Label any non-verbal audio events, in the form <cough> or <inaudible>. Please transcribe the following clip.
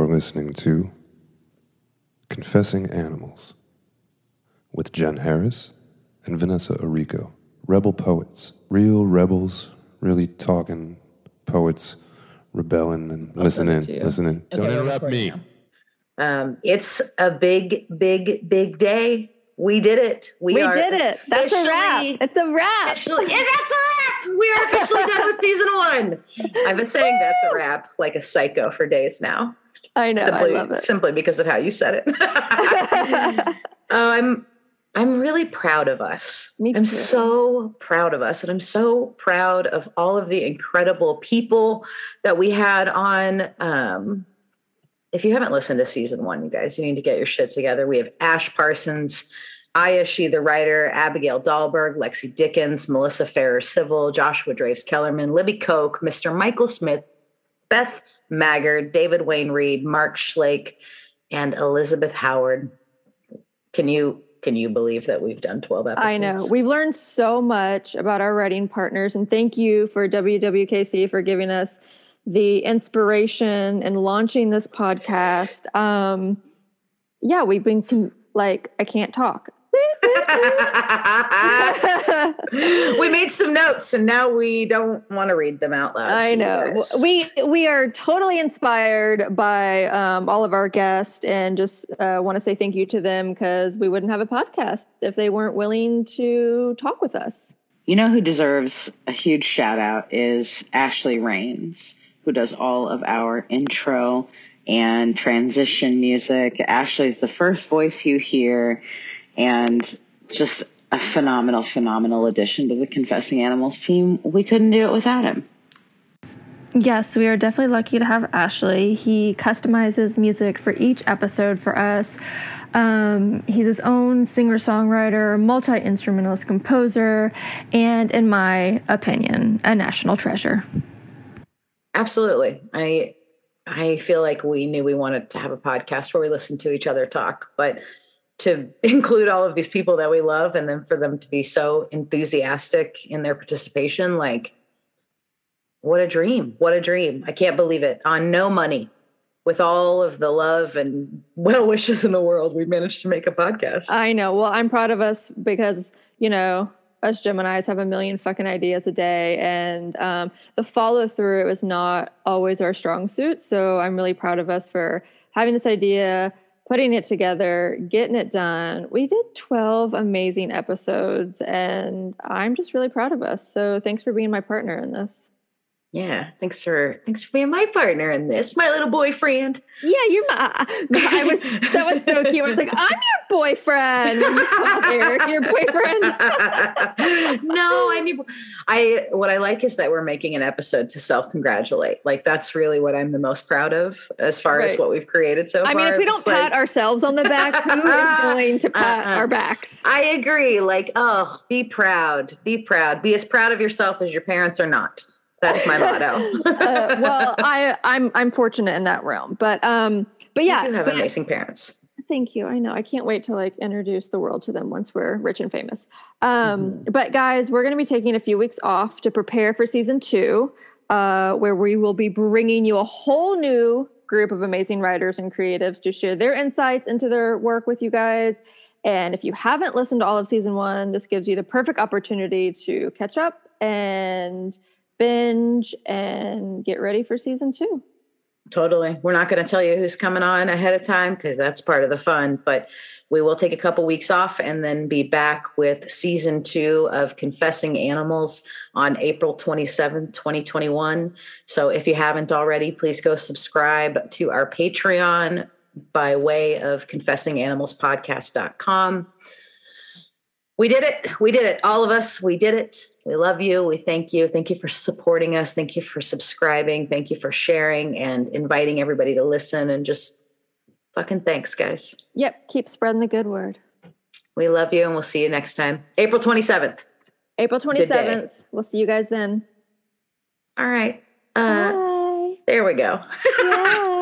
You're listening to Confessing Animals with Jen Harris and Vanessa Aricco. Rebel poets, real rebels, really talking poets, rebelling and I'll send listening, to you. listening. Don't interrupt me. Um, it's a big, big, big day. We did it. We, We are did it. That's a wrap. It's a wrap. Yeah, that's a wrap. We are officially done with season one. I've been saying that's a wrap like a psycho for days now. I know. simply, I love it. simply because of how you said it. Oh, <laughs> I'm I'm really proud of us. Me I'm too. so proud of us, and I'm so proud of all of the incredible people that we had on. Um, if you haven't listened to season one, you guys, you need to get your shit together. We have Ash Parsons, Aya She, the writer, Abigail Dahlberg, Lexi Dickens, Melissa Ferrer Civil, Joshua Draves Kellerman, Libby Koch, Mr. Michael Smith, Beth Maggard, David Wayne Reed, Mark Schlake, and Elizabeth Howard. Can you can you believe that we've done 12 episodes? I know. We've learned so much about our writing partners, and thank you for WWKC for giving us the inspiration and launching this podcast. Um, yeah, we've been con- like, I can't talk. <laughs> we made some notes and now we don't want to read them out loud. I know. guys. We we are totally inspired by um, all of our guests, and just uh, want to say thank you to them because we wouldn't have a podcast if they weren't willing to talk with us. You know who deserves a huge shout out is Ashley Raines, who does all of our intro and transition music. Ashley's the first voice you hear and just a phenomenal, phenomenal addition to the Confessing Animals team. We couldn't do it without him. Yes, we are definitely lucky to have Ashley. He customizes music for each episode for us. Um, he's his own singer songwriter, multi instrumentalist composer, and in my opinion, a national treasure. Absolutely. I I feel like we knew we wanted to have a podcast where we listen to each other talk, but to <laughs> include all of these people that we love and then for them to be so enthusiastic in their participation, like what a dream. What a dream. I can't believe it. On no money. With all of the love and <laughs> well wishes in the world, we managed to make a podcast. I know. Well, I'm proud of us because, you know, us Geminis have a million fucking ideas a day, and um, the follow through is not always our strong suit. So I'm really proud of us for having this idea, putting it together, getting it done. We did 12 amazing episodes, and I'm just really proud of us. So thanks for being my partner in this. Yeah. Thanks for thanks for being my partner in this, my little boyfriend. Yeah, you're my. <laughs> I was. That was so cute. I was like, I'm your boyfriend. And you Eric your boyfriend. <laughs> no, I mean, I what I like is that we're making an episode to self congratulate. Like that's really what I'm the most proud of as far as what we've created so I far. I mean, if we don't It's like- pat ourselves on the back, who is <laughs> uh-uh, going to pat Uh-uh. our backs? I agree. Like, oh, be proud, be proud, be as proud of yourself as your parents are not. That's my motto. <laughs> uh, well, I, I'm I'm fortunate in that realm, but um, but yeah, you have but- amazing parents. Thank you. I know. I can't wait to like introduce the world to them once we're rich and famous. Um, Mm-hmm. But guys, we're going to be taking a few weeks off to prepare for season two, uh, where we will be bringing you a whole new group of amazing writers and creatives to share their insights into their work with you guys. And if you haven't listened to all of season one, this gives you the perfect opportunity to catch up and binge and get ready for season two. Totally. We're not going to tell you who's coming on ahead of time because that's part of the fun, but we will take a couple weeks off and then be back with season two of Confessing Animals on April 27th, 2021. So if you haven't already, please go subscribe to our Patreon by way of confessinganimalspodcast.com. We did it. We did it. All of us, we did it. We love you. We thank you. Thank you for supporting us. Thank you for subscribing. Thank you for sharing and inviting everybody to listen. And just fucking thanks, guys. Yep. Keep spreading the good word. We love you and we'll see you next time. April 27th. April 27th. We'll see you guys then. All right. Uh, Bye. there we go. <laughs> Bye.